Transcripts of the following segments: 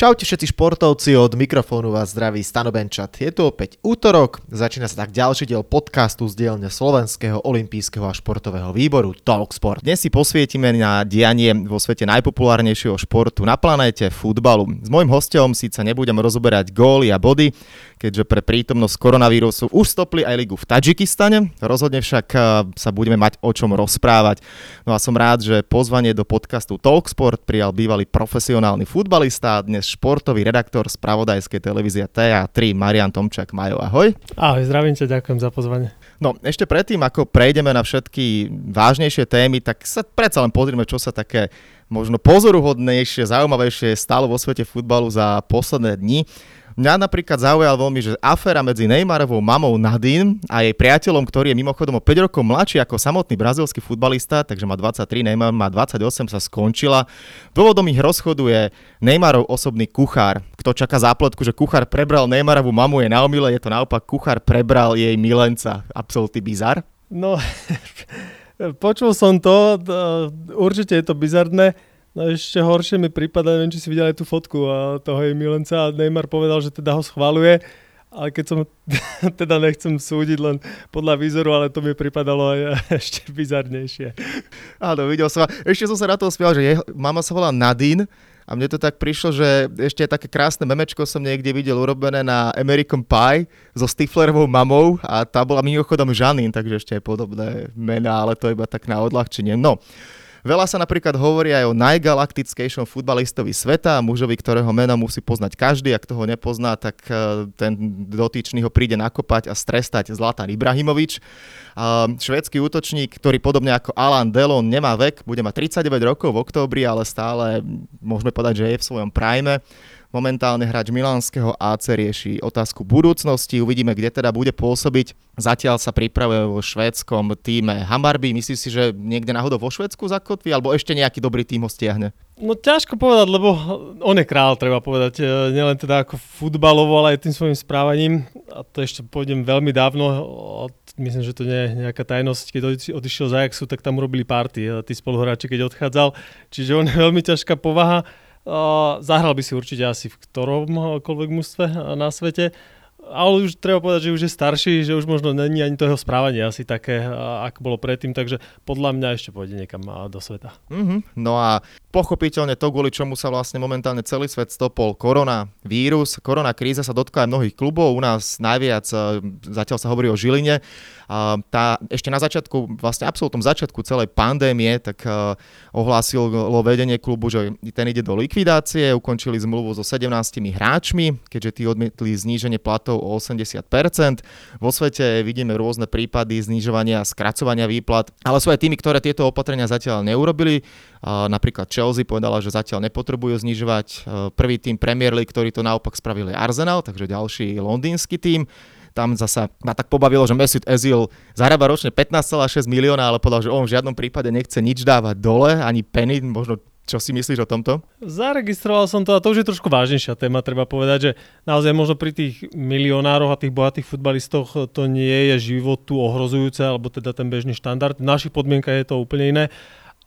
Čaute všetci športovci, od mikrofónu vás zdraví Stano Benčat. Je tu opäť útorok, začína sa tak ďalší diel podcastu z dielne Slovenského olympijského a športového výboru Talksport. Dnes si posvietime na dianie vo svete najpopulárnejšieho športu na planéte, futbalu. S môjim hostom síce nebudem rozoberať góly a body, keďže pre prítomnosť koronavírusu už stopli aj ligu v Tadžikistane. Rozhodne však eh, sa budeme mať o čom rozprávať. No a som rád, že pozvanie do podcastu Talksport prijal bývalý profesionálny futbalista a dnes športový redaktor z pravodajskej televízie TA3 Marian Tomčak. Majo, ahoj. Ahoj, zdravím ťa, ďakujem za pozvanie. No, ešte predtým, ako prejdeme na všetky vážnejšie témy, tak sa predsa len pozrieme, čo sa také možno pozoruhodnejšie, zaujímavejšie stalo vo svete futbalu za posledné dni. Mňa napríklad zaujal veľmi, že aféra medzi Neymarovou mamou Nadine a jej priateľom, ktorý je mimochodom o 5 rokov mladší ako samotný brazilský futbalista, takže má 23, Neymar má 28, sa skončila. Dôvodom ich rozchodu je Neymarov osobný kuchár. Kto čaká zápletku, že kuchár prebral Neymarovú mamu je na omyle, je to naopak kuchár prebral jej milenca. Absolutný bizar. No, počul som to, určite je to bizarné. No ešte horšie mi prípada, neviem, či si videl aj tú fotku a toho jej milenca a Neymar povedal, že teda ho schváluje, ale keď som, teda nechcem súdiť len podľa výzoru, ale to mi pripadalo aj ešte bizarnejšie. Áno, videl som. Ešte som sa na to smial, že jeho, mama sa volá Nadine a mne to tak prišlo, že ešte také krásne memečko som niekde videl urobené na American Pie so Stiflerovou mamou a tá bola mimochodom Žanín, takže ešte je podobné mená, ale to iba tak na odľahčenie. No, Veľa sa napríklad hovorí aj o najgalaktickejšom futbalistovi sveta, mužovi, ktorého meno musí poznať každý. Ak toho nepozná, tak e, ten dotyčný ho príde nakopať a strestať Zlatan Ibrahimovič. Švédsky útočník, ktorý podobne ako Alan Delon nemá vek, bude mať 39 rokov v októbri, ale stále môžeme povedať, že je v svojom prime. Momentálne hráč Milánskeho AC rieši otázku budúcnosti. Uvidíme, kde teda bude pôsobiť. Zatiaľ sa pripravuje vo švédskom týme Hammarby. Myslíš si, že niekde náhodou vo Švédsku zakotví, alebo ešte nejaký dobrý tým ho stiahne? No ťažko povedať, lebo on je král, treba povedať. E, nielen teda ako futbalovo, ale aj tým svojim správaním. A to ešte pôjdem veľmi dávno. Myslím, že to nie je nejaká tajnosť. Keď odišiel z Ajaxu, tak tam urobili party. E, tí spoluhráči, keď odchádzal. Čiže on je veľmi ťažká povaha. Zahral by si určite asi v ktoromkoľvek mústve na svete, ale už treba povedať, že už je starší, že už možno není ani to jeho správanie asi také, ako bolo predtým, takže podľa mňa ešte pôjde niekam do sveta. Mm-hmm. No a pochopiteľne to, kvôli čomu sa vlastne momentálne celý svet stopol korona vírus. Korona kríza sa dotkla aj mnohých klubov, u nás najviac, zatiaľ sa hovorí o Žiline, tá, ešte na začiatku, vlastne absolútnom začiatku celej pandémie, tak uh, ohlásilo vedenie klubu, že ten ide do likvidácie, ukončili zmluvu so 17 hráčmi, keďže tí odmietli zníženie platov o 80%. Vo svete vidíme rôzne prípady znižovania a skracovania výplat, ale sú aj tými, ktoré tieto opatrenia zatiaľ neurobili. Napríklad Chelsea povedala, že zatiaľ nepotrebujú znižovať. Uh, prvý tým Premier League, ktorý to naopak spravili Arsenal, takže ďalší londýnsky tým. Tam zasa ma tak pobavilo, že Mesut Ezil zarába ročne 15,6 milióna, ale povedal, že on v žiadnom prípade nechce nič dávať dole, ani penny, možno čo si myslíš o tomto? Zaregistroval som to a to už je trošku vážnejšia téma, treba povedať, že naozaj možno pri tých milionároch a tých bohatých futbalistoch to nie je životu ohrozujúce, alebo teda ten bežný štandard. V našich podmienkach je to úplne iné.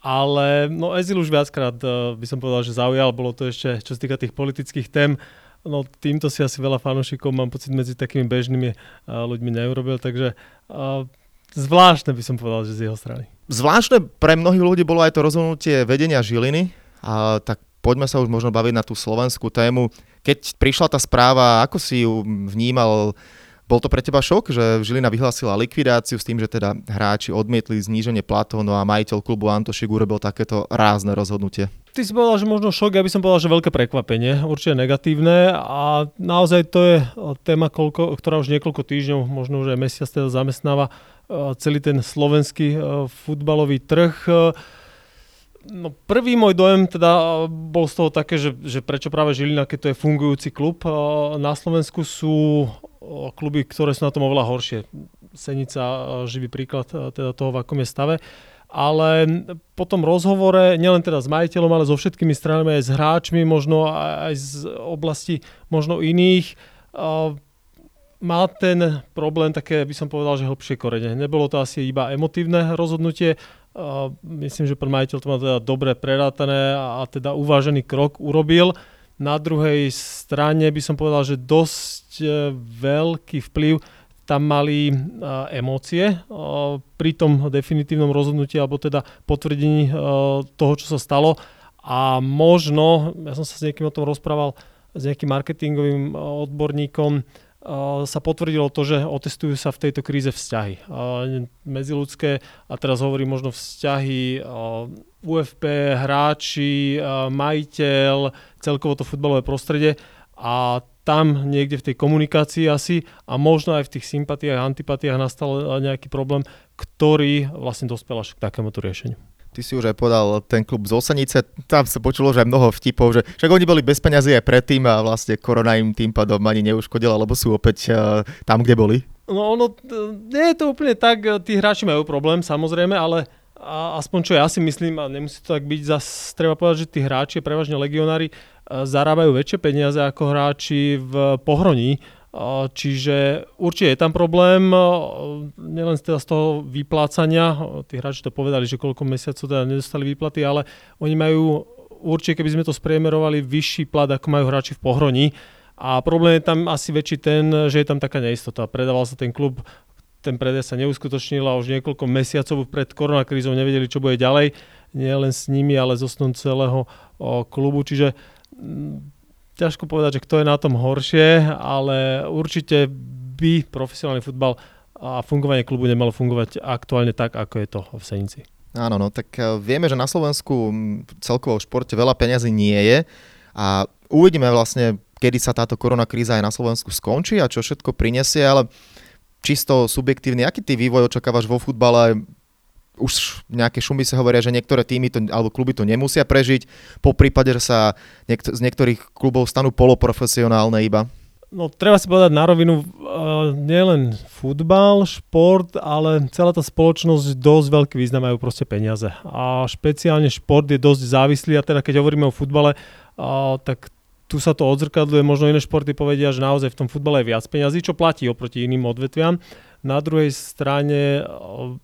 Ale no Ezil už viackrát eh, by som povedal, že zaujal, bolo to ešte, čo sa týka tých politických tém, No týmto si asi veľa fanúšikov, mám pocit, medzi takými bežnými ľuďmi neurobil, takže uh, zvláštne by som povedal, že z jeho strany. Zvláštne pre mnohých ľudí bolo aj to rozhodnutie vedenia Žiliny, a tak poďme sa už možno baviť na tú slovenskú tému. Keď prišla tá správa, ako si ju vnímal bol to pre teba šok, že Žilina vyhlásila likvidáciu s tým, že teda hráči odmietli zníženie platov, no a majiteľ klubu Antošik urobil takéto rázne rozhodnutie? Ty si povedal, že možno šok, ja by som povedal, že veľké prekvapenie, určite negatívne a naozaj to je téma, koľko, ktorá už niekoľko týždňov, možno už aj mesiac teda zamestnáva celý ten slovenský e, futbalový trh. E, no prvý môj dojem teda bol z toho také, že, že prečo práve Žilina, keď to je fungujúci klub na Slovensku, sú kluby, ktoré sú na tom oveľa horšie. Senica, živý príklad teda toho, v akom je stave. Ale po tom rozhovore, nielen teda s majiteľom, ale so všetkými stranami, aj s hráčmi, možno aj z oblasti možno iných, má ten problém také, by som povedal, že hlbšie korene. Nebolo to asi iba emotívne rozhodnutie. Myslím, že pán majiteľ to má teda dobre prerátané a teda uvážený krok urobil. Na druhej strane by som povedal, že dosť e, veľký vplyv tam mali uh, emócie uh, pri tom definitívnom rozhodnutí alebo teda potvrdení toho, čo sa stalo a možno, ja som sa s niekým o tom rozprával, s nejakým marketingovým odborníkom, sa potvrdilo to, že otestujú sa v tejto kríze vzťahy. Medziludské, a teraz hovorím možno vzťahy UFP, hráči, majiteľ, celkovo to futbalové prostredie a tam niekde v tej komunikácii asi a možno aj v tých sympatiách antipatiách nastal nejaký problém, ktorý vlastne dospel až k takémuto riešeniu. Ty si už aj podal ten klub z Osanice, tam sa počulo, že aj mnoho vtipov, že však oni boli bez peňazí aj predtým a vlastne korona im tým pádom ani neuškodila, lebo sú opäť uh, tam, kde boli. No ono, nie je to úplne tak, tí hráči majú problém samozrejme, ale a aspoň čo ja si myslím, a nemusí to tak byť, zase treba povedať, že tí hráči, prevažne legionári, e, zarábajú väčšie peniaze ako hráči v pohroní, Čiže určite je tam problém, nielen teda z toho vyplácania, tí hráči to povedali, že koľko mesiacov teda nedostali výplaty, ale oni majú určite, keby sme to spriemerovali, vyšší plat, ako majú hráči v pohroní. A problém je tam asi väčší ten, že je tam taká neistota. Predával sa ten klub, ten predaj sa neuskutočnil a už niekoľko mesiacov pred koronakrízou nevedeli, čo bude ďalej. Nie len s nimi, ale so celého klubu. Čiže ťažko povedať, že kto je na tom horšie, ale určite by profesionálny futbal a fungovanie klubu nemalo fungovať aktuálne tak, ako je to v Senici. Áno, no tak e, vieme, že na Slovensku celkovo v športe veľa peňazí nie je a uvidíme vlastne, kedy sa táto korona kríza aj na Slovensku skončí a čo všetko prinesie, ale čisto subjektívny, aký ty vývoj očakávaš vo futbale už nejaké šumy sa hovoria, že niektoré týmy to, alebo kluby to nemusia prežiť, po prípade, že sa niekt- z niektorých klubov stanú poloprofesionálne iba. No treba si povedať na rovinu, uh, nielen futbal, šport, ale celá tá spoločnosť dosť veľký význam majú proste peniaze. A špeciálne šport je dosť závislý a teda keď hovoríme o futbale, uh, tak tu sa to odzrkadluje, možno iné športy povedia, že naozaj v tom futbale je viac peniazí, čo platí oproti iným odvetviam. Na druhej strane uh,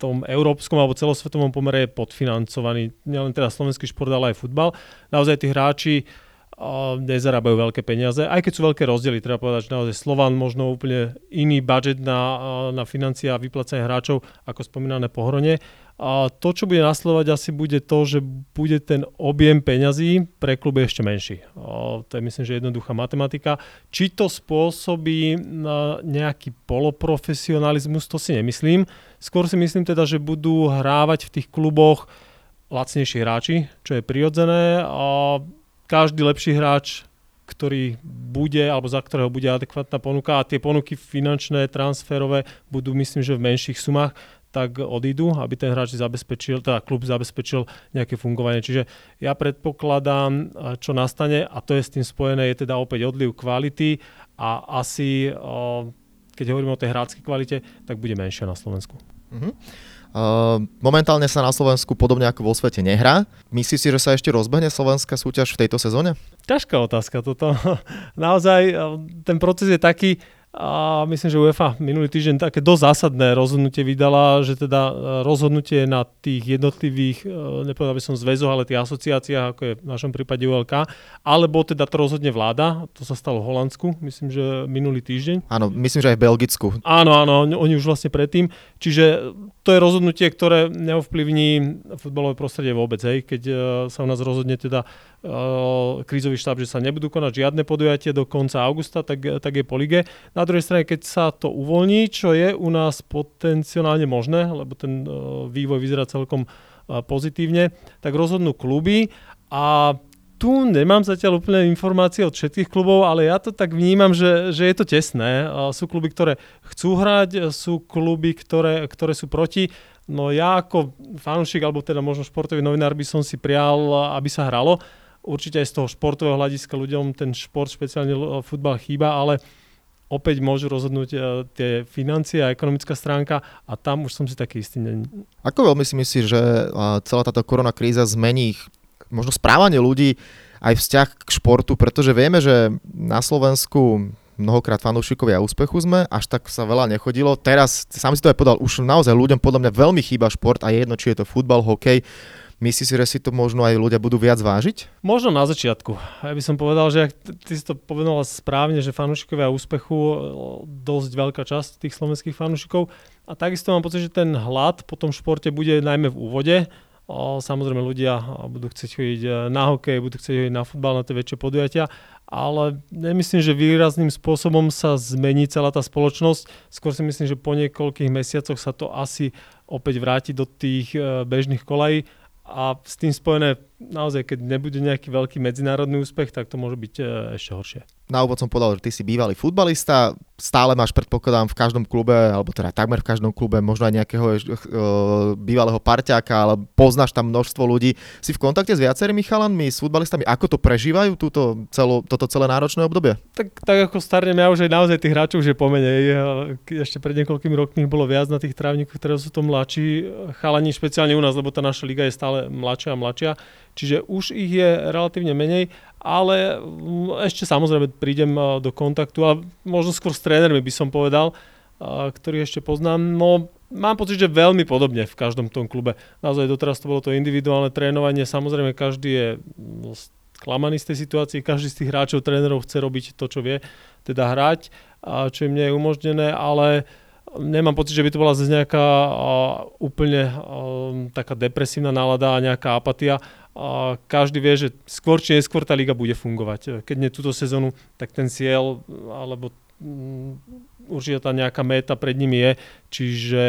tom európskom alebo celosvetovom pomere je podfinancovaný nielen teda slovenský šport, ale aj futbal. Naozaj tí hráči nezarábajú veľké peniaze, aj keď sú veľké rozdiely, treba povedať, že naozaj Slovan možno úplne iný budget na, na financie a vyplacanie hráčov ako spomínané pohronie. A to, čo bude nasledovať, asi bude to, že bude ten objem peňazí pre kluby ešte menší. A to je myslím, že jednoduchá matematika. Či to spôsobí nejaký poloprofesionalizmus, to si nemyslím. Skôr si myslím teda, že budú hrávať v tých kluboch lacnejší hráči, čo je prirodzené. A každý lepší hráč ktorý bude, alebo za ktorého bude adekvátna ponuka a tie ponuky finančné, transferové budú myslím, že v menších sumách tak odídu, aby ten hráč zabezpečil, teda klub zabezpečil nejaké fungovanie. Čiže ja predpokladám, čo nastane, a to je s tým spojené, je teda opäť odliv kvality a asi, keď hovoríme o tej hráckej kvalite, tak bude menšia na Slovensku. Uh-huh. Uh, momentálne sa na Slovensku podobne ako vo svete nehrá. Myslíš si, že sa ešte rozbehne slovenská súťaž v tejto sezóne? Ťažká otázka toto. Naozaj ten proces je taký, a myslím, že UEFA minulý týždeň také dosť zásadné rozhodnutie vydala, že teda e, rozhodnutie na tých jednotlivých, e, nepovedal by som zväzoch, ale tých asociáciách, ako je v našom prípade ULK, alebo teda to rozhodne vláda, to sa stalo v Holandsku, myslím, že minulý týždeň. Áno, myslím, že aj v Belgicku. Áno, áno, oni už vlastne predtým. Čiže to je rozhodnutie, ktoré neovplyvní futbalové prostredie vôbec, hej, keď e, sa u nás rozhodne teda krízový štáb, že sa nebudú konať žiadne podujatie do konca augusta, tak, tak je po lige. Na druhej strane, keď sa to uvoľní, čo je u nás potenciálne možné, lebo ten vývoj vyzerá celkom pozitívne, tak rozhodnú kluby a tu nemám zatiaľ úplne informácie od všetkých klubov, ale ja to tak vnímam, že, že je to tesné. Sú kluby, ktoré chcú hrať, sú kluby, ktoré, ktoré sú proti. No ja ako fanúšik, alebo teda možno športový novinár by som si prial, aby sa hralo určite aj z toho športového hľadiska ľuďom ten šport, špeciálne futbal chýba, ale opäť môžu rozhodnúť uh, tie financie a ekonomická stránka a tam už som si taký istý. Ako veľmi si myslíš, že uh, celá táto korona kríza zmení možno správanie ľudí aj vzťah k športu, pretože vieme, že na Slovensku mnohokrát fanúšikovia úspechu sme, až tak sa veľa nechodilo. Teraz, sám si to aj podal, už naozaj ľuďom podľa mňa veľmi chýba šport a je jedno, či je to futbal, hokej, Myslíš si, že si to možno aj ľudia budú viac vážiť? Možno na začiatku. Ja by som povedal, že ak ty si to povedala správne, že fanúšikovia úspechu dosť veľká časť tých slovenských fanúšikov. A takisto mám pocit, že ten hlad po tom športe bude najmä v úvode. O, samozrejme ľudia budú chcieť chodiť e, na hokej, budú chcieť chodiť na futbal, na tie väčšie podujatia, ale nemyslím, že výrazným spôsobom sa zmení celá tá spoločnosť. Skôr si myslím, že po niekoľkých mesiacoch sa to asi opäť vráti do tých e, bežných kolají a s tým spojené naozaj, keď nebude nejaký veľký medzinárodný úspech, tak to môže byť e, ešte horšie. Na úvod som povedal, že ty si bývalý futbalista, stále máš predpokladám v každom klube, alebo teda takmer v každom klube, možno aj nejakého uh, bývalého parťáka, ale poznáš tam množstvo ľudí. Si v kontakte s viacerými chalanmi, s futbalistami, ako to prežívajú túto celo, toto celé náročné obdobie? Tak, tak ako starnem, ja už aj naozaj tých hráčov že pomenej. Ešte pred niekoľkými rokmi bolo viac na tých trávnikoch, ktoré sú to mladší chalani, špeciálne u nás, lebo tá naša liga je stále mladšia a mladšia čiže už ich je relatívne menej, ale mm, ešte samozrejme prídem do kontaktu, ale možno skôr s trénermi by som povedal, ktorý ešte poznám. No, mám pocit, že veľmi podobne v každom tom klube. Naozaj doteraz to bolo to individuálne trénovanie, samozrejme každý je no, sklamaný z tej situácii, každý z tých hráčov, trénerov chce robiť to, čo vie, teda hrať, čo im nie je umožnené, ale nemám pocit, že by to bola zase nejaká úplne taká depresívna nálada a nejaká apatia. Uh, každý vie, že skôr či neskôr tá liga bude fungovať. Keď nie túto sezónu, tak ten cieľ alebo um, určite tá nejaká méta pred nimi je. Čiže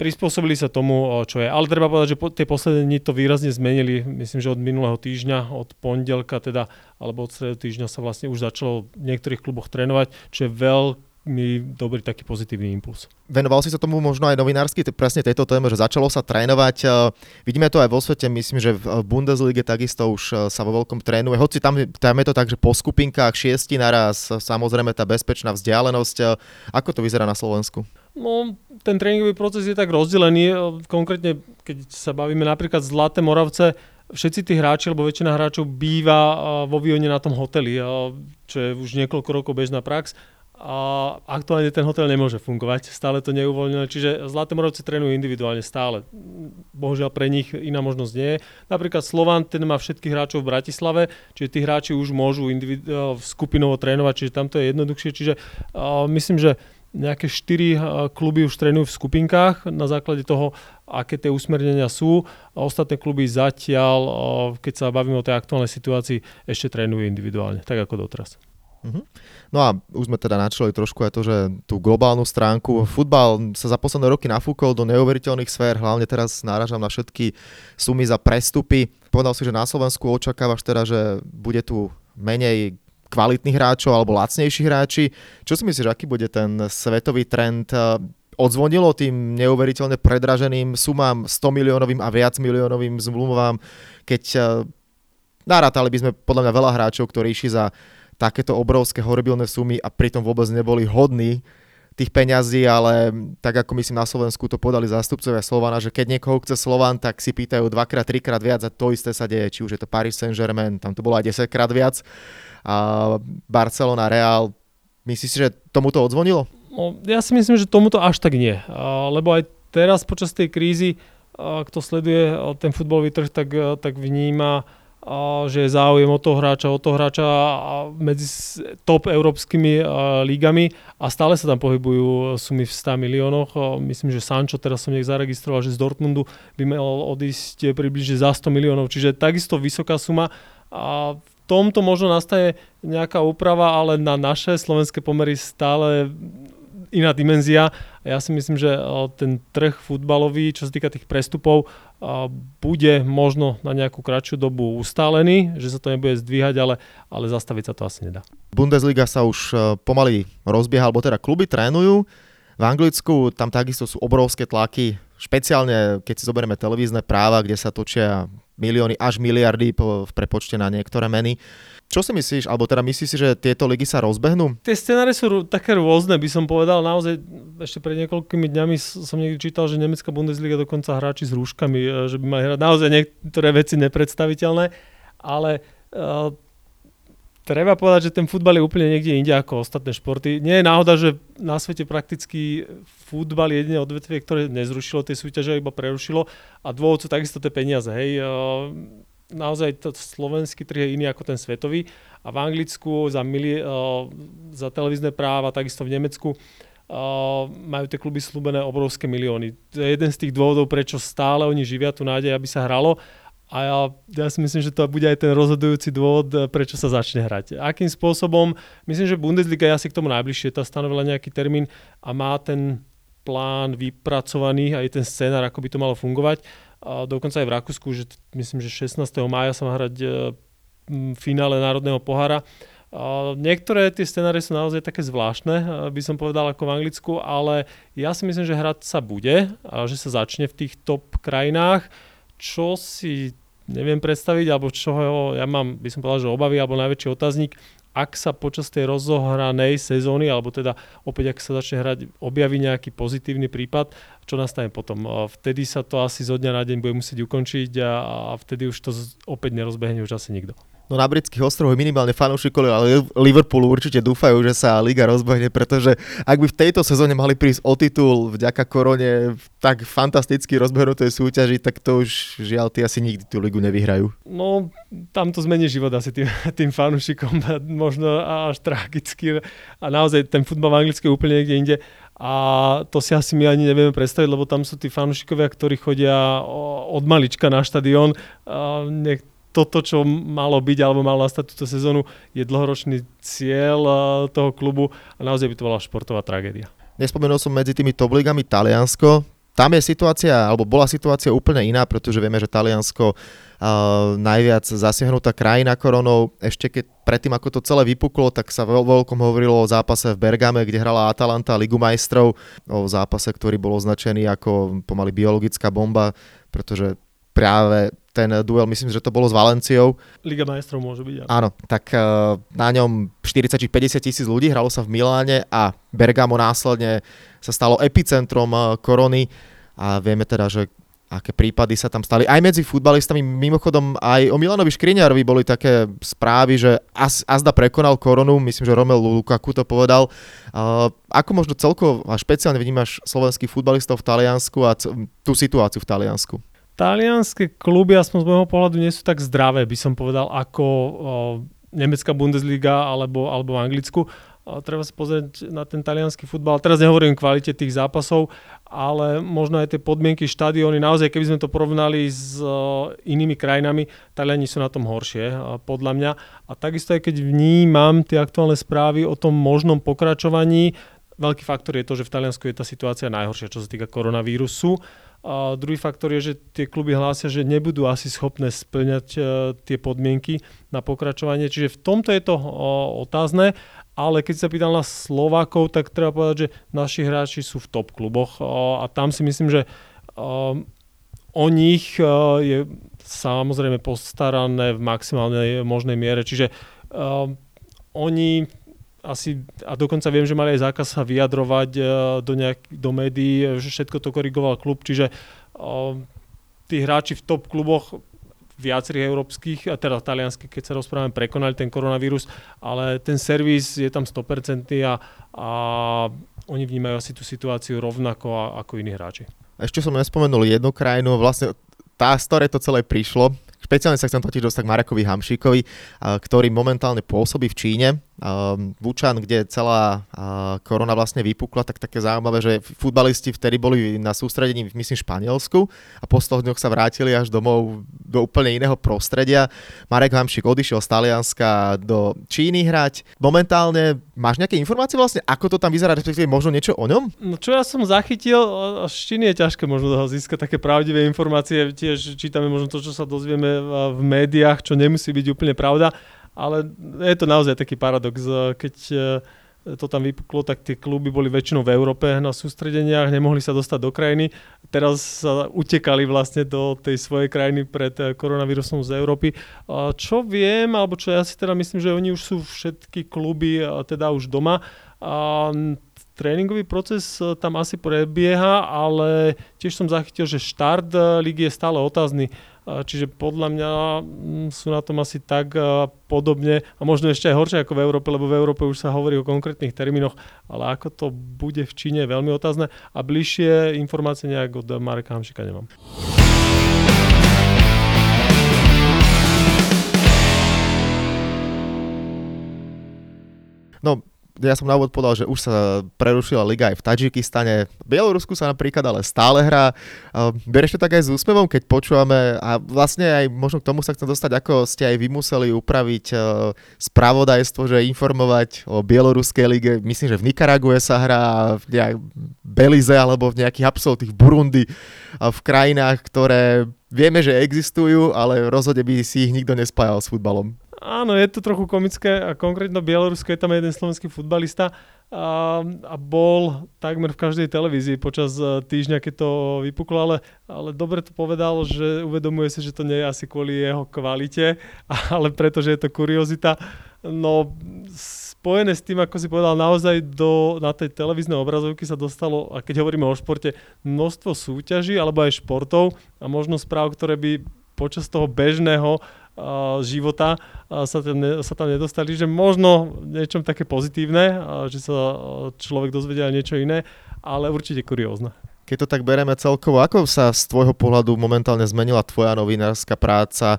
prispôsobili sa tomu, čo je. Ale treba povedať, že po, tie posledné dni to výrazne zmenili. Myslím, že od minulého týždňa, od pondelka teda, alebo od stredu týždňa sa vlastne už začalo v niektorých kluboch trénovať, čo je veľký mi dobrý taký pozitívny impuls. Venoval si sa tomu možno aj novinársky, presne tejto téme, že začalo sa trénovať. E, vidíme to aj vo svete, myslím, že v Bundesliga takisto už e, sa vo veľkom trénuje. Hoci tam, tam je to tak, že po skupinkách šiesti naraz, samozrejme tá bezpečná vzdialenosť. E, ako to vyzerá na Slovensku? No, ten tréningový proces je tak rozdelený. Konkrétne, keď sa bavíme napríklad Zlaté Moravce, všetci tí hráči, alebo väčšina hráčov býva vo Vione na tom hoteli, čo je už niekoľko rokov bežná prax a aktuálne ten hotel nemôže fungovať, stále to neuvoľnené, čiže Zlaté Moravce trénujú individuálne stále. Bohužiaľ pre nich iná možnosť nie je. Napríklad Slovan, ten má všetkých hráčov v Bratislave, čiže tí hráči už môžu individu- e, skupinovo trénovať, čiže tam to je jednoduchšie, čiže uh, myslím, že nejaké 4 kluby už trénujú v skupinkách na základe toho, aké tie usmernenia sú. A ostatné kluby zatiaľ, keď sa bavíme o tej aktuálnej situácii, ešte trénujú individuálne, tak ako doteraz. Uh-huh. No a už sme teda načali trošku aj to, že tú globálnu stránku. Futbal sa za posledné roky nafúkol do neuveriteľných sfér, hlavne teraz náražam na všetky sumy za prestupy. Povedal si, že na Slovensku očakávaš teda, že bude tu menej kvalitných hráčov alebo lacnejších hráči. Čo si myslíš, aký bude ten svetový trend? Odzvonilo tým neuveriteľne predraženým sumám 100 miliónovým a viac miliónovým zmluvám, keď eh, narátali by sme podľa mňa veľa hráčov, ktorí išli za takéto obrovské horibilné sumy a pritom vôbec neboli hodní tých peňazí, ale tak ako myslím na Slovensku to podali zástupcovia Slovana, že keď niekoho chce Slovan, tak si pýtajú dvakrát, trikrát viac a to isté sa deje, či už je to Paris Saint-Germain, tam to bolo aj 10 krát viac, a Barcelona, Real, myslíš si, že tomuto odzvonilo? No, ja si myslím, že tomuto až tak nie, lebo aj teraz počas tej krízy, kto sleduje ten futbalový trh, tak, tak vníma a že je záujem o toho hráča, o toho hráča medzi top európskymi lígami a stále sa tam pohybujú sumy v 100 miliónoch. Myslím, že Sancho, teraz som nech zaregistroval, že z Dortmundu by mal odísť približne za 100 miliónov, čiže takisto vysoká suma a v tomto možno nastaje nejaká úprava, ale na naše slovenské pomery stále iná dimenzia. Ja si myslím, že ten trh futbalový, čo sa týka tých prestupov, bude možno na nejakú kratšiu dobu ustálený, že sa to nebude zdvíhať, ale, ale zastaviť sa to asi nedá. Bundesliga sa už e, pomaly rozbieha, alebo teda kluby trénujú. V Anglicku tam takisto sú obrovské tlaky, špeciálne keď si zoberieme televízne práva, kde sa točia milióny až miliardy v prepočte na niektoré meny. Čo si myslíš, alebo teda myslíš si, že tieto ligy sa rozbehnú? Tie scenáre sú také rôzne, by som povedal. Naozaj ešte pred niekoľkými dňami som niekde čítal, že nemecká Bundesliga dokonca hráči s rúškami, e, že by mali hrať naozaj niektoré veci nepredstaviteľné, ale uh, treba povedať, že ten futbal je úplne niekde inde ako ostatné športy. Nie je náhoda, že na svete prakticky futbal je jediné odvetvie, ktoré nezrušilo tie súťaže, iba prerušilo a dôvod sú takisto tie peniaze. Hej. Naozaj to slovenský trh je iný ako ten svetový a v Anglicku za, mili, za televízne práva, takisto v Nemecku Uh, majú tie kluby slúbené obrovské milióny. To je jeden z tých dôvodov, prečo stále oni živia tu nádej, aby sa hralo a ja, ja si myslím, že to bude aj ten rozhodujúci dôvod, eh, prečo sa začne hrať. Akým spôsobom, myslím, že Bundesliga je asi k tomu najbližšie, tá stanovila nejaký termín a má ten plán vypracovaný, aj ten scénar, ako by to malo fungovať. A dokonca aj v Rakúsku, že myslím, že 16. mája sa má hrať eh, finále Národného pohára. Niektoré tie scenáre sú naozaj také zvláštne, eh, by som povedal ako v Anglicku, ale ja si myslím, že hrať sa bude že sa začne v tých top krajinách, čo si neviem predstaviť, alebo čo ja mám, by som povedal, že obavy, alebo najväčší otáznik, ak sa počas tej rozohranej sezóny, alebo teda opäť ak sa začne hrať, objaví nejaký pozitívny prípad, čo nastane potom. Vtedy sa to asi zo dňa na deň bude musieť ukončiť a, a vtedy už to opäť nerozbehne už asi nikto. No na britských ostrovoch minimálne fanúšikovia Liverpoolu určite dúfajú, že sa liga rozbehne, pretože ak by v tejto sezóne mali prísť o titul vďaka korone v tak fantasticky rozbehnutej súťaži, tak to už žiaľ, tí asi nikdy tú ligu nevyhrajú. No, tam to zmení život asi tým, tým fanúšikom, možno až tragicky. A naozaj ten futbal v Anglicku je úplne niekde inde. A to si asi my ani nevieme predstaviť, lebo tam sú tí fanúšikovia, ktorí chodia od malička na štadión. Nech toto, čo malo byť alebo malo nastať túto sezónu, je dlhoročný cieľ eh, toho klubu a naozaj by to bola športová tragédia. Nespomenul som medzi tými top ligami Taliansko. Tam je situácia, alebo bola situácia úplne iná, pretože vieme, že Taliansko uh, najviac zasiahnutá krajina koronou. Ešte keď predtým, ako to celé vypuklo, tak sa veľ, veľkom hovorilo o zápase v Bergame, kde hrala Atalanta Ligu majstrov, o zápase, ktorý bol označený ako pomaly biologická bomba, pretože práve ten duel, myslím, že to bolo s Valenciou. Liga majstrov môže byť. Ja. Áno, tak uh, na ňom 40 či 50 tisíc ľudí, hralo sa v Miláne a Bergamo následne sa stalo epicentrom uh, korony a vieme teda, že aké prípady sa tam stali. Aj medzi futbalistami, mimochodom aj o Milanovi Škriňarovi boli také správy, že As, Azda prekonal koronu, myslím, že Romelu Lukaku to povedal. Uh, ako možno celkovo a špeciálne vnímaš slovenských futbalistov v Taliansku a tú situáciu v Taliansku? Talianské kluby, aspoň z môjho pohľadu, nie sú tak zdravé, by som povedal, ako o, nemecká Bundesliga alebo, alebo Anglicku. O, treba sa pozrieť na ten talianský futbal. Teraz nehovorím o kvalite tých zápasov, ale možno aj tie podmienky, štadióny. Naozaj, keby sme to porovnali s o, inými krajinami, Taliani sú na tom horšie, podľa mňa. A takisto aj keď vnímam tie aktuálne správy o tom možnom pokračovaní, veľký faktor je to, že v Taliansku je tá situácia najhoršia, čo sa týka koronavírusu. A druhý faktor je, že tie kluby hlásia, že nebudú asi schopné splňať uh, tie podmienky na pokračovanie. Čiže v tomto je to uh, otázne, ale keď sa pýtal na Slovákov, tak treba povedať, že naši hráči sú v top kluboch uh, a tam si myslím, že o nich je samozrejme postarané v maximálnej možnej miere. Čiže oni asi, a dokonca viem, že mali aj zákaz sa vyjadrovať uh, do, nejak, do médií, že všetko to korigoval klub, čiže uh, tí hráči v top kluboch viacerých európskych, a teda talianských, keď sa rozprávame, prekonali ten koronavírus, ale ten servis je tam 100% a, a oni vnímajú asi tú situáciu rovnako a, ako iní hráči. Ešte som nespomenul jednu krajinu, vlastne tá, z ktorej to celé prišlo, Špeciálne sa chcem totiž dostať k Marekovi Hamšíkovi, ktorý momentálne pôsobí v Číne Ehm, Vučan, kde celá korona vlastne vypukla, tak také zaujímavé, že futbalisti vtedy boli na sústredení, myslím, Španielsku a po 100 dňoch sa vrátili až domov do úplne iného prostredia. Marek Hamšik odišiel z Talianska do Číny hrať. Momentálne máš nejaké informácie vlastne, ako to tam vyzerá, respektíve možno niečo o ňom? No čo ja som zachytil, z Číny je ťažké možno získať také pravdivé informácie, tiež čítame možno to, čo sa dozvieme v médiách, čo nemusí byť úplne pravda ale je to naozaj taký paradox, keď e, to tam vypuklo, tak tie kluby boli väčšinou v Európe na sústredeniach, nemohli sa dostať do krajiny. Teraz sa utekali vlastne do tej svojej krajiny pred e, koronavírusom z Európy. Čo viem, alebo čo ja si teda myslím, že oni už sú všetky kluby teda už doma. Tréningový proces e, tam asi prebieha, ale tiež som zachytil, že štart e, ligy je stále otázny. Čiže podľa mňa mm, sú na tom asi tak podobne a možno ešte aj horšie ako v Európe, lebo v Európe už sa hovorí o konkrétnych termínoch, ale ako to bude v Číne je veľmi otázne a bližšie informácie nejak od Mareka Hamšika nemám. No, ja som na úvod povedal, že už sa prerušila liga aj v Tadžikistane. V Bielorusku sa napríklad ale stále hrá. Bereš to tak aj s úsmevom, keď počúvame a vlastne aj možno k tomu sa chcem dostať, ako ste aj vy museli upraviť e, spravodajstvo, že informovať o Bieloruskej lige. Myslím, že v Nikarague sa hrá, v Belize alebo v nejakých absolútnych Burundi, v krajinách, ktoré vieme, že existujú, ale rozhodne by si ich nikto nespájal s futbalom. Áno, je to trochu komické a konkrétno Bielorusko je tam jeden slovenský futbalista a, a bol takmer v každej televízii počas e, týždňa, keď to vypuklo, ale, ale dobre to povedal, že uvedomuje si, že to nie je asi kvôli jeho kvalite, ale preto, že je to kuriozita. No, spojené s tým, ako si povedal, naozaj do, na tej televíznej obrazovky sa dostalo, a keď hovoríme o športe, množstvo súťaží alebo aj športov a možno správ, ktoré by počas toho bežného života sa tam, sa tam nedostali, že možno niečom také pozitívne, že sa človek dozvedel niečo iné, ale určite kuriózne. Keď to tak bereme celkovo, ako sa z tvojho pohľadu momentálne zmenila tvoja novinárska práca?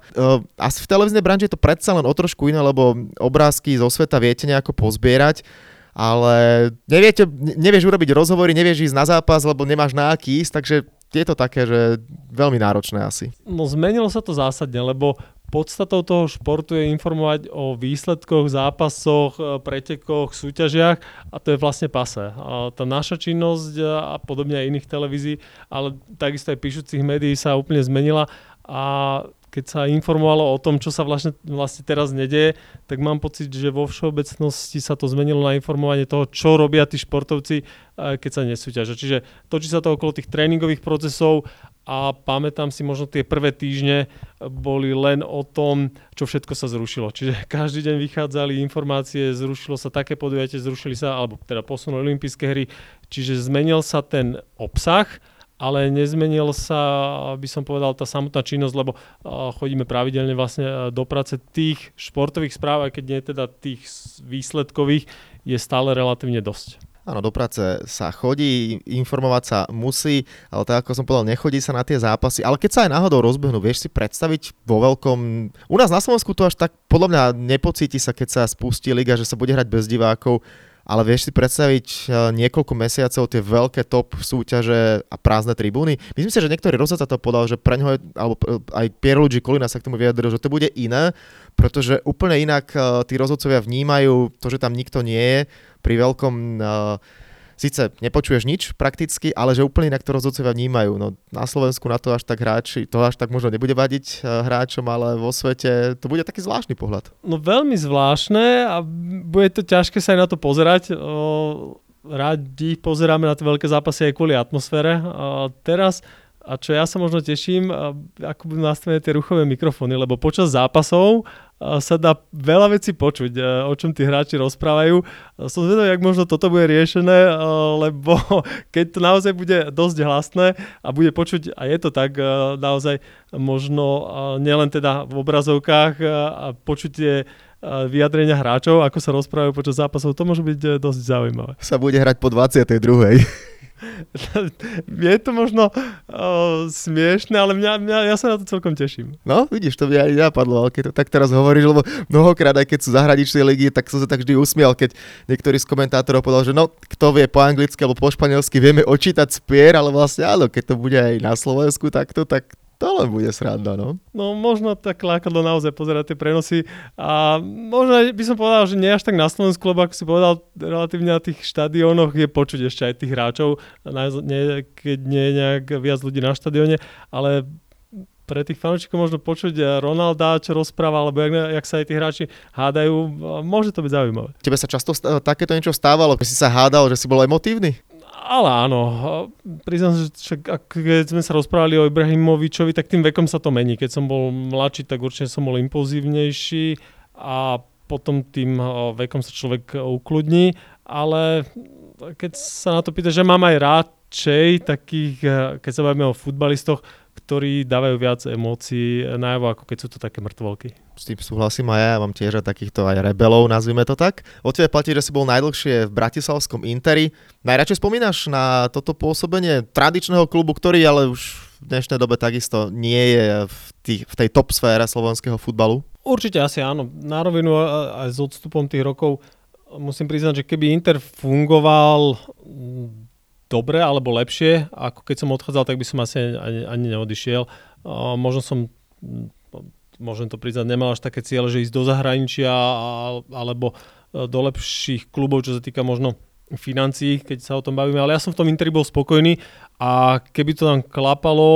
Asi v televíznej branži je to predsa len o trošku iné, lebo obrázky zo sveta viete nejako pozbierať, ale neviete, nevieš urobiť rozhovory, nevieš ísť na zápas, lebo nemáš na aký ísť, takže je to také, že veľmi náročné asi. No zmenilo sa to zásadne, lebo podstatou toho športu je informovať o výsledkoch, zápasoch, e, pretekoch, súťažiach a to je vlastne pase. A tá naša činnosť e, a podobne aj iných televízií, ale takisto aj píšucich médií sa úplne zmenila a keď sa informovalo o tom, čo sa vlastne, vlastne teraz nedieje, tak mám pocit, že vo všeobecnosti sa to zmenilo na informovanie toho, čo robia tí športovci, keď sa nesúťažia. Čiže točí sa to okolo tých tréningových procesov a pamätám si, možno tie prvé týždne boli len o tom, čo všetko sa zrušilo. Čiže každý deň vychádzali informácie, zrušilo sa také podujatie, zrušili sa, alebo teda posunuli olympijské hry, čiže zmenil sa ten obsah, ale nezmenil sa, by som povedal, tá samotná činnosť, lebo chodíme pravidelne vlastne do práce tých športových správ, aj keď nie teda tých výsledkových, je stále relatívne dosť. Áno, do práce sa chodí, informovať sa musí, ale tak ako som povedal, nechodí sa na tie zápasy. Ale keď sa aj náhodou rozbehnú, vieš si predstaviť vo veľkom... U nás na Slovensku to až tak podľa mňa nepocíti sa, keď sa spustí liga, že sa bude hrať bez divákov ale vieš si predstaviť eh, niekoľko mesiacov tie veľké top súťaže a prázdne tribúny? Myslím si, že niektorý rozhodca to podal, že pre ňoho, alebo eh, aj Pierluigi Kolina sa k tomu vyjadril, že to bude iné, pretože úplne inak eh, tí rozhodcovia vnímajú to, že tam nikto nie je pri veľkom uh, síce nepočuješ nič prakticky, ale že úplne inak to rozhodcovia vnímajú. No, na Slovensku na to až tak hráči, to až tak možno nebude vadiť eh, hráčom, ale vo svete to bude taký zvláštny pohľad. No veľmi zvláštne a bude to ťažké sa aj na to pozerať. Radi pozeráme na tie veľké zápasy aj kvôli atmosfére. Teraz a čo ja sa možno teším, ako budú nastavené tie ruchové mikrofóny, lebo počas zápasov sa dá veľa vecí počuť, o čom tí hráči rozprávajú. Som zvedavý, jak možno toto bude riešené, lebo keď to naozaj bude dosť hlasné a bude počuť, a je to tak naozaj možno nielen teda v obrazovkách a počuť tie vyjadrenia hráčov, ako sa rozprávajú počas zápasov, to môže byť e, dosť zaujímavé. Sa bude hrať po 22. je to možno uh, smiešne, ale mňa, mňa, ja sa na to celkom teším. No, vidíš, to by aj napadlo, ale keď to tak teraz hovoríš, lebo mnohokrát, aj keď sú zahraničné ligy, tak som sa tak vždy usmial, keď niektorý z komentátorov povedal, že no, kto vie po anglicky alebo po španielsky, vieme očítať spier, ale vlastne áno, keď to bude aj na Slovensku takto, tak to len bude sranda, no. No možno tak lákadlo naozaj pozerať tie prenosy a možno by som povedal, že nie až tak na Slovensku, lebo ako si povedal, relatívne na tých štadiónoch je počuť ešte aj tých hráčov, keď nie je nejak viac ľudí na štadióne, ale pre tých fanúšikov možno počuť Ronalda, čo rozpráva, alebo jak, jak sa aj tí hráči hádajú, môže to byť zaujímavé. Tebe sa často takéto niečo stávalo, keď si sa hádal, že si bol emotívny? Ale áno, priznám sa, že keď sme sa rozprávali o Ibrahimovičovi, tak tým vekom sa to mení. Keď som bol mladší, tak určite som bol impulzívnejší a potom tým vekom sa človek ukludní ale keď sa na to pýta, že mám aj radšej takých, eh, keď sa bavíme o futbalistoch, ktorí dávajú viac emócií najavo, ako keď sú to také mŕtvolky. S tým súhlasím aj ja, ja mám tiež takýchto aj rebelov, nazvime to tak. O tebe platí, že si bol najdlhšie v Bratislavskom Interi. Najradšej spomínaš na toto pôsobenie tradičného klubu, ktorý ale už v dnešnej dobe takisto nie je v, tých, v tej top sfére slovenského futbalu? Určite asi áno. Na rovinu aj s odstupom tých rokov musím priznať, že keby Inter fungoval dobre alebo lepšie, ako keď som odchádzal, tak by som asi ani, ani neodišiel. Možno som môžem to priznať, nemal až také cieľe, že ísť do zahraničia alebo do lepších klubov, čo sa týka možno financií, keď sa o tom bavíme, ale ja som v tom Interi bol spokojný a keby to tam klapalo,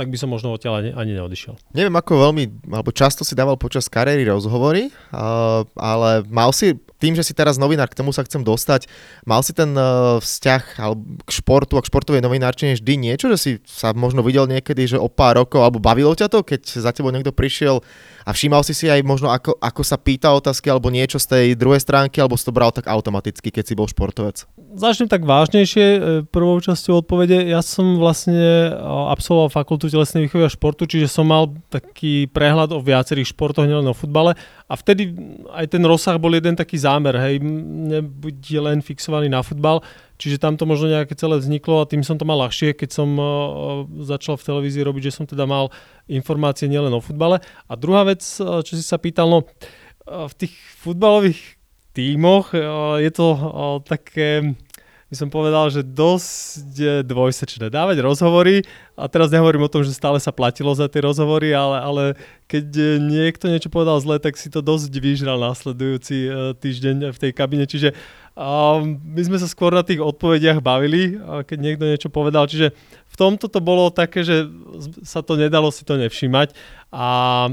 tak by som možno odtiaľ ani, ani neodišiel. Neviem, ako veľmi, alebo často si dával počas kariéry rozhovory, ale mal si tým, že si teraz novinár, k tomu sa chcem dostať, mal si ten uh, vzťah k športu a k športovej novinárčine vždy niečo, že si sa možno videl niekedy, že o pár rokov, alebo bavilo ťa to, keď za tebou niekto prišiel a všímal si si aj možno, ako, ako sa pýta otázky, alebo niečo z tej druhej stránky, alebo si to bral tak automaticky, keď si bol športovec? Začnem tak vážnejšie e, prvou časťou odpovede. Ja som vlastne e, absolvoval fakultu telesnej výchovy a športu, čiže som mal taký prehľad o viacerých športoch, nielen o futbale. A vtedy aj ten rozsah bol jeden taký zámer, hej, nebuď len fixovaný na futbal, čiže tam to možno nejaké celé vzniklo a tým som to mal ľahšie, keď som začal v televízii robiť, že som teda mal informácie nielen o futbale. A druhá vec, čo si sa pýtal, no v tých futbalových tímoch je to také by som povedal, že dosť dvojsečné. Dávať rozhovory, a teraz nehovorím o tom, že stále sa platilo za tie rozhovory, ale, ale keď niekto niečo povedal zle, tak si to dosť vyžral následujúci uh, týždeň v tej kabine. Čiže uh, my sme sa skôr na tých odpovediach bavili, keď niekto niečo povedal. Čiže v tomto to bolo také, že sa to nedalo si to nevšimať. A,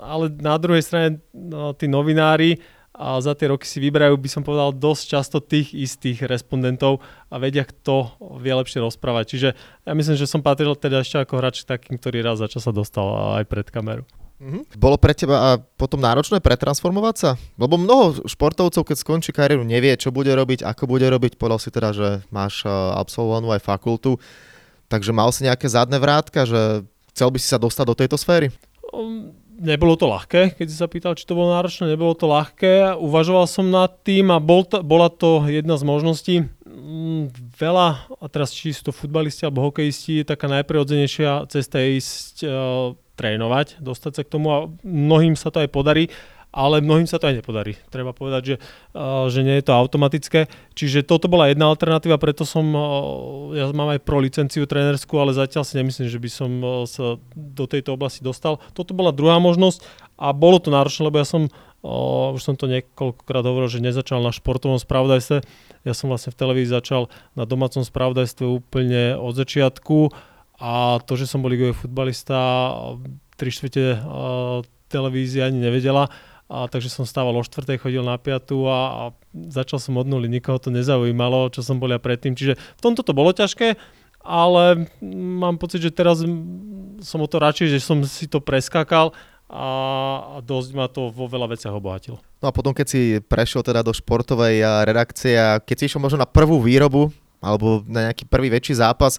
ale na druhej strane no, tí novinári, a za tie roky si vyberajú, by som povedal, dosť často tých istých respondentov a vedia, kto vie lepšie rozprávať. Čiže ja myslím, že som patril teda ešte ako hráč takým, ktorý raz za čas sa dostal aj pred kameru. Mm-hmm. Bolo pre teba a potom náročné pretransformovať sa? Lebo mnoho športovcov, keď skončí kariéru, nevie, čo bude robiť, ako bude robiť. Povedal si teda, že máš absolvovanú aj fakultu. Takže mal si nejaké zadné vrátka, že chcel by si sa dostať do tejto sféry? Um, nebolo to ľahké, keď si sa pýtal, či to bolo náročné, nebolo to ľahké. Uvažoval som nad tým a bol to, bola to jedna z možností. Mm, veľa, a teraz či sú to futbalisti alebo hokejisti, taká najprirodzenejšia cesta je ísť uh, trénovať, dostať sa k tomu a mnohým sa to aj podarí ale mnohým sa to aj nepodarí. Treba povedať, že, uh, že nie je to automatické. Čiže toto bola jedna alternatíva, preto som, uh, ja mám aj pro licenciu trénerskú, ale zatiaľ si nemyslím, že by som uh, sa do tejto oblasti dostal. Toto bola druhá možnosť a bolo to náročné, lebo ja som, už som to niekoľkokrát hovoril, že nezačal na športovom spravodajstve. Ja som vlastne v televízii začal na domácom spravodajstve úplne od začiatku a to, že som bol ligový futbalista, tri štvrte televízia ani nevedela a takže som stával o štvrtej, chodil na piatu a, a začal som od nuly, nikoho to nezaujímalo, čo som bol ja predtým. Čiže v tomto to bolo ťažké, ale mám pocit, že teraz som o to radšej, že som si to preskákal a, dosť ma to vo veľa veciach obohatilo. No a potom, keď si prešiel teda do športovej redakcie a keď si išiel možno na prvú výrobu alebo na nejaký prvý väčší zápas,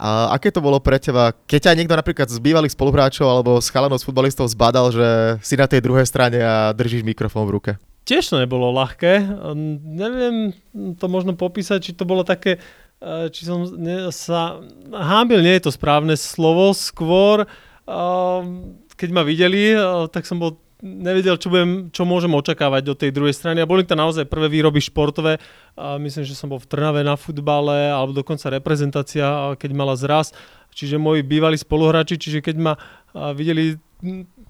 a aké to bolo pre teba, keď ťa niekto napríklad z bývalých spoluhráčov alebo z chalanov z futbalistov zbadal, že si na tej druhej strane a držíš mikrofón v ruke? Tiež to nebolo ľahké. Neviem to možno popísať, či to bolo také, e, či som sa... Hámbil nie je to správne slovo, skôr keď ma videli, tak som bol nevedel, čo, budem, čo môžem očakávať do tej druhej strany. A boli to naozaj prvé výroby športové. A myslím, že som bol v Trnave na futbale, alebo dokonca reprezentácia, keď mala zraz. Čiže moji bývalí spoluhráči, čiže keď ma videli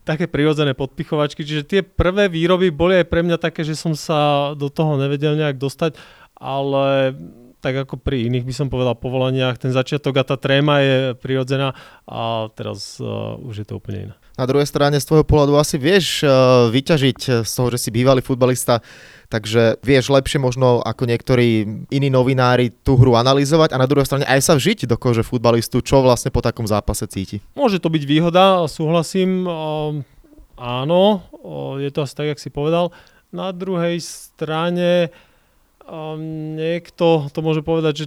také prirodzené podpichovačky. Čiže tie prvé výroby boli aj pre mňa také, že som sa do toho nevedel nejak dostať, ale tak ako pri iných by som povedal povolaniach, ten začiatok a tá tréma je prirodzená a teraz uh, už je to úplne iné. Na druhej strane z tvojho pohľadu asi vieš uh, vyťažiť z toho, že si bývalý futbalista, takže vieš lepšie možno ako niektorí iní novinári tú hru analyzovať a na druhej strane aj sa vžiť do kože futbalistu, čo vlastne po takom zápase cíti. Môže to byť výhoda, súhlasím. Uh, áno, uh, je to asi tak, jak si povedal Na druhej strane um, niekto to môže povedať, že,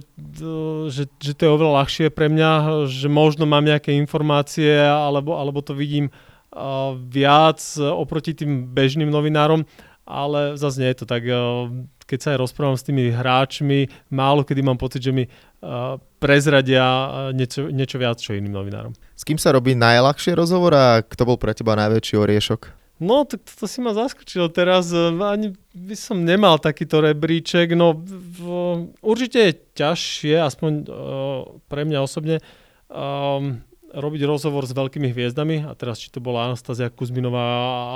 že, že to je oveľa ľahšie pre mňa, že možno mám nejaké informácie alebo, alebo to vidím uh, viac oproti tým bežným novinárom, ale zase nie je to tak. Uh, keď sa aj rozprávam s tými hráčmi, málo kedy mám pocit, že mi uh, prezradia niečo, niečo viac, čo iným novinárom. S kým sa robí najľahšie rozhovor a kto bol pre teba najväčší oriešok? No, tak to si ma zaskočilo teraz. E, ani by som nemal takýto rebríček. No, v, určite je ťažšie, aspoň uh, pre mňa osobne, um, robiť rozhovor s veľkými hviezdami. A teraz, či to bola Anastázia Kuzminová,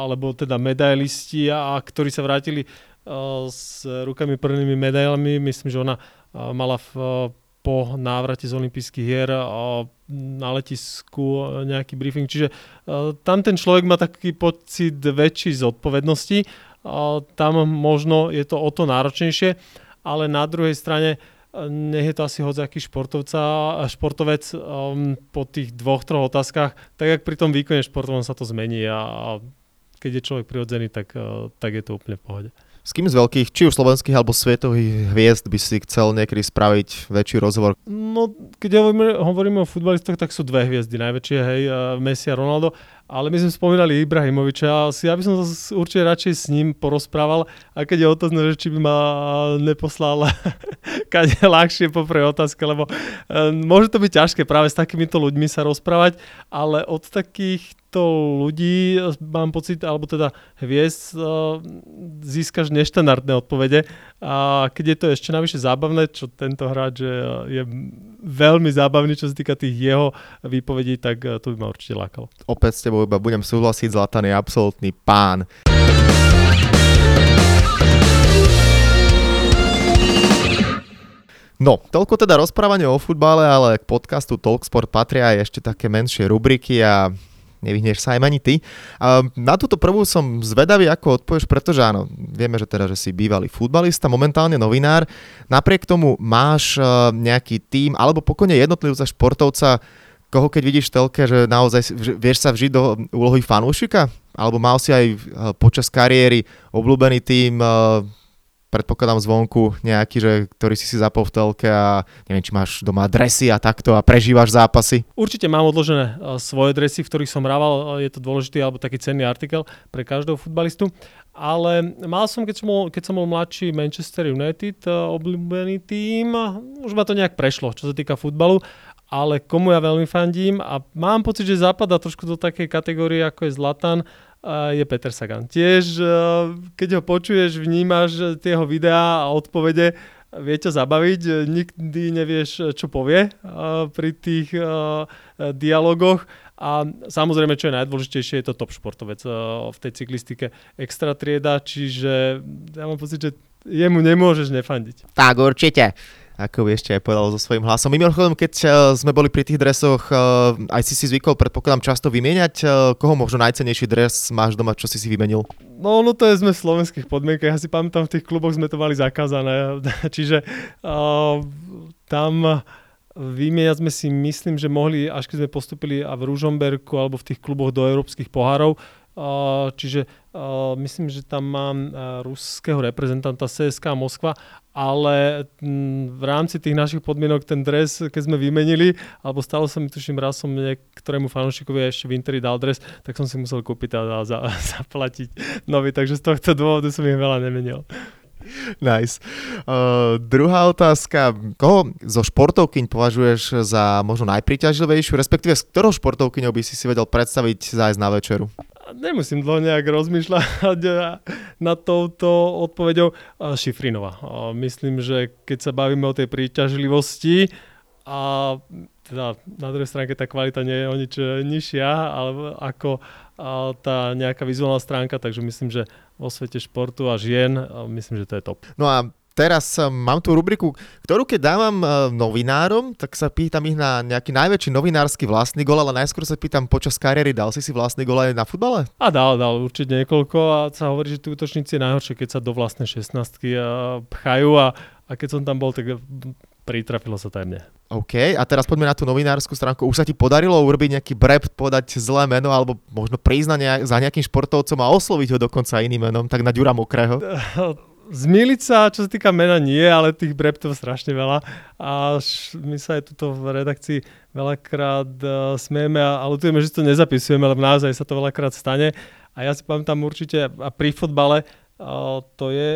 alebo teda medailisti, a, a ktorí sa vrátili uh, s rukami plnými medailami. Myslím, že ona uh, mala v uh, po návrate z olympijských hier na letisku nejaký briefing. Čiže tam ten človek má taký pocit väčší zodpovednosti. Tam možno je to o to náročnejšie, ale na druhej strane nech je to asi hodzaký športovca, športovec um, po tých dvoch, troch otázkach, tak jak pri tom výkone športovom sa to zmení a, a keď je človek prirodzený, tak, uh, tak je to úplne v pohode. S kým z veľkých, či už slovenských alebo svetových hviezd by si chcel niekedy spraviť väčší rozhovor? No, keď hovoríme, hovoríme o futbalistoch, tak sú dve hviezdy najväčšie, hej, Messi a Ronaldo. Ale my sme spomínali Ibrahimoviča a ja by som sa určite radšej s ním porozprával, a keď je otázne, že či by ma neposlal kade ľahšie po prvej otázke, lebo uh, môže to byť ťažké práve s takýmito ľuďmi sa rozprávať, ale od takých to ľudí, mám pocit, alebo teda hviezd, získaš neštandardné odpovede a keď je to ešte navyše zábavné, čo tento hráč je veľmi zábavný, čo sa týka tých jeho výpovedí, tak to by ma určite lákalo. Opäť s tebou iba budem súhlasiť, Zlatan je absolútny pán. No, toľko teda rozprávanie o futbale, ale k podcastu Talksport patria aj ešte také menšie rubriky a nevyhneš sa aj ani ty. Na túto prvú som zvedavý, ako odpovieš, pretože áno, vieme, že teda, že si bývalý futbalista, momentálne novinár. Napriek tomu máš nejaký tým, alebo pokojne jednotlivca športovca, koho keď vidíš v telke, že naozaj vieš sa vžiť do úlohy fanúšika? Alebo mal si aj počas kariéry obľúbený tým, predpokladám zvonku nejaký, že, ktorý si si zapol v telke a neviem, či máš doma dresy a takto a prežívaš zápasy? Určite mám odložené e, svoje dresy, v ktorých som hrával, e, je to dôležitý alebo taký cenný artikel pre každého futbalistu. Ale mal som, keď som bol, keď som bol mladší Manchester United, e, obľúbený tým, už ma to nejak prešlo, čo sa týka futbalu, ale komu ja veľmi fandím a mám pocit, že zapadá trošku do takej kategórie, ako je Zlatan, je Peter Sagan. Tiež, e, keď ho počuješ, vnímaš tie jeho videá a odpovede, vie ťa zabaviť, nikdy nevieš, čo povie pri tých dialogoch. A samozrejme, čo je najdôležitejšie, je to top športovec v tej cyklistike extra trieda, čiže ja mám pocit, že jemu nemôžeš nefandiť. Tak, určite ako ešte aj povedal so svojím hlasom. Mimochodom, keď uh, sme boli pri tých dresoch, uh, aj si si zvykol, predpokladám, často vymieňať. Uh, koho možno najcenejší dres máš doma, čo si si vymenil? No, no to je sme v slovenských podmienkach. Ja si pamätám, v tých kluboch sme to mali zakázané. Čiže tam vymieňať sme si, myslím, že mohli, až keď sme postupili a v Ružomberku alebo v tých kluboch do európskych pohárov, čiže myslím, že tam mám ruského reprezentanta CSK Moskva, ale v rámci tých našich podmienok ten dres, keď sme vymenili, alebo stalo sa mi, tuším, raz som niektorému fanúšikovi ešte v Interi dal dres, tak som si musel kúpiť a, za, zaplatiť nový, takže z tohto dôvodu som ich veľa nemenil. Nice. Uh, druhá otázka. Koho zo športovkyň považuješ za možno najpriťažlivejšiu, respektíve s ktorou športovkyňou by si si vedel predstaviť zájsť na večeru? Nemusím dlho nejak rozmýšľať nad touto odpoveďou. Šifrinova. Myslím, že keď sa bavíme o tej príťažlivosti a teda na druhej stránke tá kvalita nie je o nič nižšia ale ako tá nejaká vizuálna stránka, takže myslím, že vo svete športu a žien, myslím, že to je top. No a teraz mám tú rubriku, ktorú keď dávam e, novinárom, tak sa pýtam ich na nejaký najväčší novinársky vlastný gol, ale najskôr sa pýtam počas kariéry, dal si si vlastný gol aj na futbale? A dal, dal určite niekoľko a sa hovorí, že tí útočníci je najhoršie, keď sa do vlastnej 16 pchajú a, a keď som tam bol, tak pritrafilo sa to aj mne. OK, a teraz poďme na tú novinárskú stránku. Už sa ti podarilo urobiť nejaký brep, podať zlé meno, alebo možno nejak, za nejakým športovcom a osloviť ho dokonca iným menom, tak na Ďura Mokrého? Zmieliť sa, čo sa týka mena, nie, ale tých breptov strašne veľa. A my sa aj tuto v redakcii veľakrát uh, smieme a lutujeme, že to nezapisujeme, ale naozaj sa to veľakrát stane. A ja si pamätám určite, a pri fotbale, to je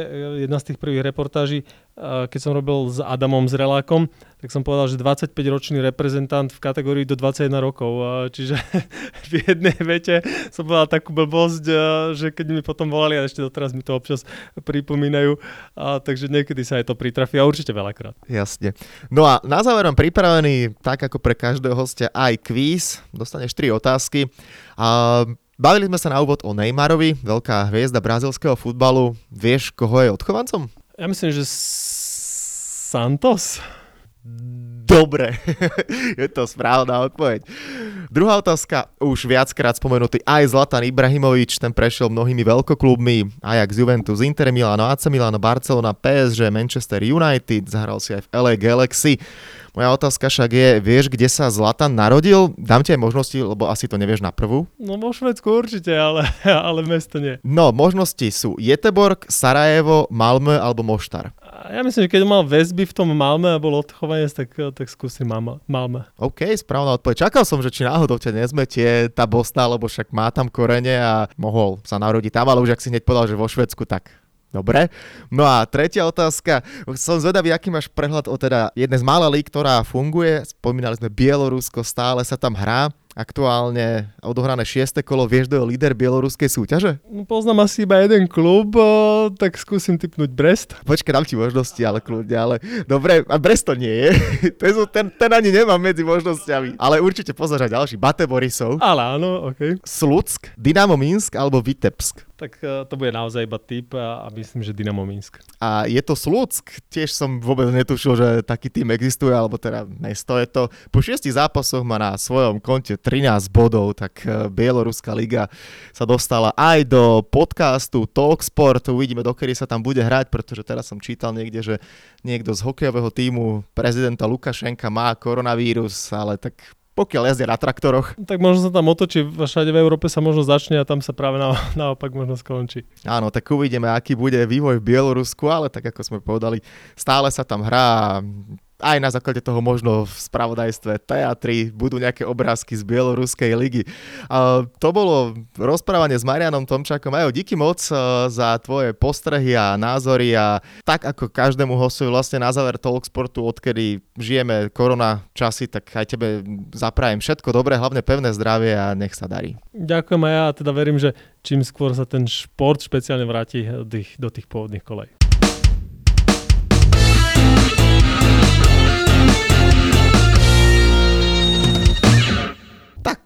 jedna z tých prvých reportáží, keď som robil s Adamom Zrelákom, tak som povedal, že 25-ročný reprezentant v kategórii do 21 rokov. Čiže v jednej vete som povedal takú blbosť, že keď mi potom volali, a ešte doteraz mi to občas pripomínajú, takže niekedy sa aj to pritrafí a určite veľakrát. Jasne. No a na záver mám pripravený, tak ako pre každého hostia, aj kvíz. Dostaneš tri otázky. A Bavili sme sa na úvod o Neymarovi, veľká hviezda brazilského futbalu. Vieš, koho je odchovancom? Ja myslím, že Santos. Dobre, je to správna odpoveď. Druhá otázka, už viackrát spomenutý aj Zlatan Ibrahimovič, ten prešiel mnohými veľkoklubmi, Ajax, Juventus, Inter Milano, AC Milano, Barcelona, PSG, Manchester United, zahral si aj v LA Galaxy. Moja otázka však je, vieš, kde sa Zlatan narodil? Dám ti aj možnosti, lebo asi to nevieš na prvú. No vo Švedsku určite, ale, ale mesto nie. No, možnosti sú Jeteborg, Sarajevo, Malmö alebo Moštar. Ja myslím, že keď mal väzby v tom Malme a bol odchovaný, tak, tak skúsim Malme. OK, správna odpoveď. Čakal som, že či náhodou ťa nezmetie tá Bosna, lebo však má tam korene a mohol sa narodiť tam, ale už ak si hneď povedal, že vo Švedsku, tak Dobre. No a tretia otázka. Som zvedavý, aký máš prehľad o teda jednej z mála lík, ktorá funguje. Spomínali sme Bielorusko, stále sa tam hrá aktuálne odohrané 6. kolo, vieš, kto je líder bieloruskej súťaže? No, poznám asi iba jeden klub, o, tak skúsim typnúť Brest. Počkaj, dám ti možnosti, ale kľudne, ale dobre, a Brest to nie je. ten, ten ani nemám medzi možnosťami. Ale určite pozor ďalší. Bate Borisov. Ale áno, OK. Sluck, Dynamo Minsk alebo Vitebsk tak uh, to bude naozaj iba typ a, a myslím, že Dynamo Minsk. A je to Sluck, tiež som vôbec netušil, že taký tým existuje, alebo teda mesto je to. Po šiestich zápasoch má na svojom konte 13 bodov, tak uh, Bieloruská liga sa dostala aj do podcastu Talksport. Uvidíme, dokedy sa tam bude hrať, pretože teraz som čítal niekde, že niekto z hokejového týmu prezidenta Lukašenka má koronavírus, ale tak pokiaľ jazdia na traktoroch. Tak možno sa tam otočí, všade v Európe sa možno začne a tam sa práve na, naopak možno skončí. Áno, tak uvidíme, aký bude vývoj v Bielorusku, ale tak ako sme povedali, stále sa tam hrá aj na základe toho možno v spravodajstve teatri budú nejaké obrázky z Bieloruskej ligy. A to bolo rozprávanie s Marianom Tomčákom. Ajo, díky moc e, za tvoje postrehy a názory a tak ako každému hostovi vlastne na záver Talksportu, odkedy žijeme korona časy, tak aj tebe zaprajem všetko dobré, hlavne pevné zdravie a nech sa darí. Ďakujem aj ja teda verím, že čím skôr sa ten šport špeciálne vráti do tých, do tých pôvodných kolej.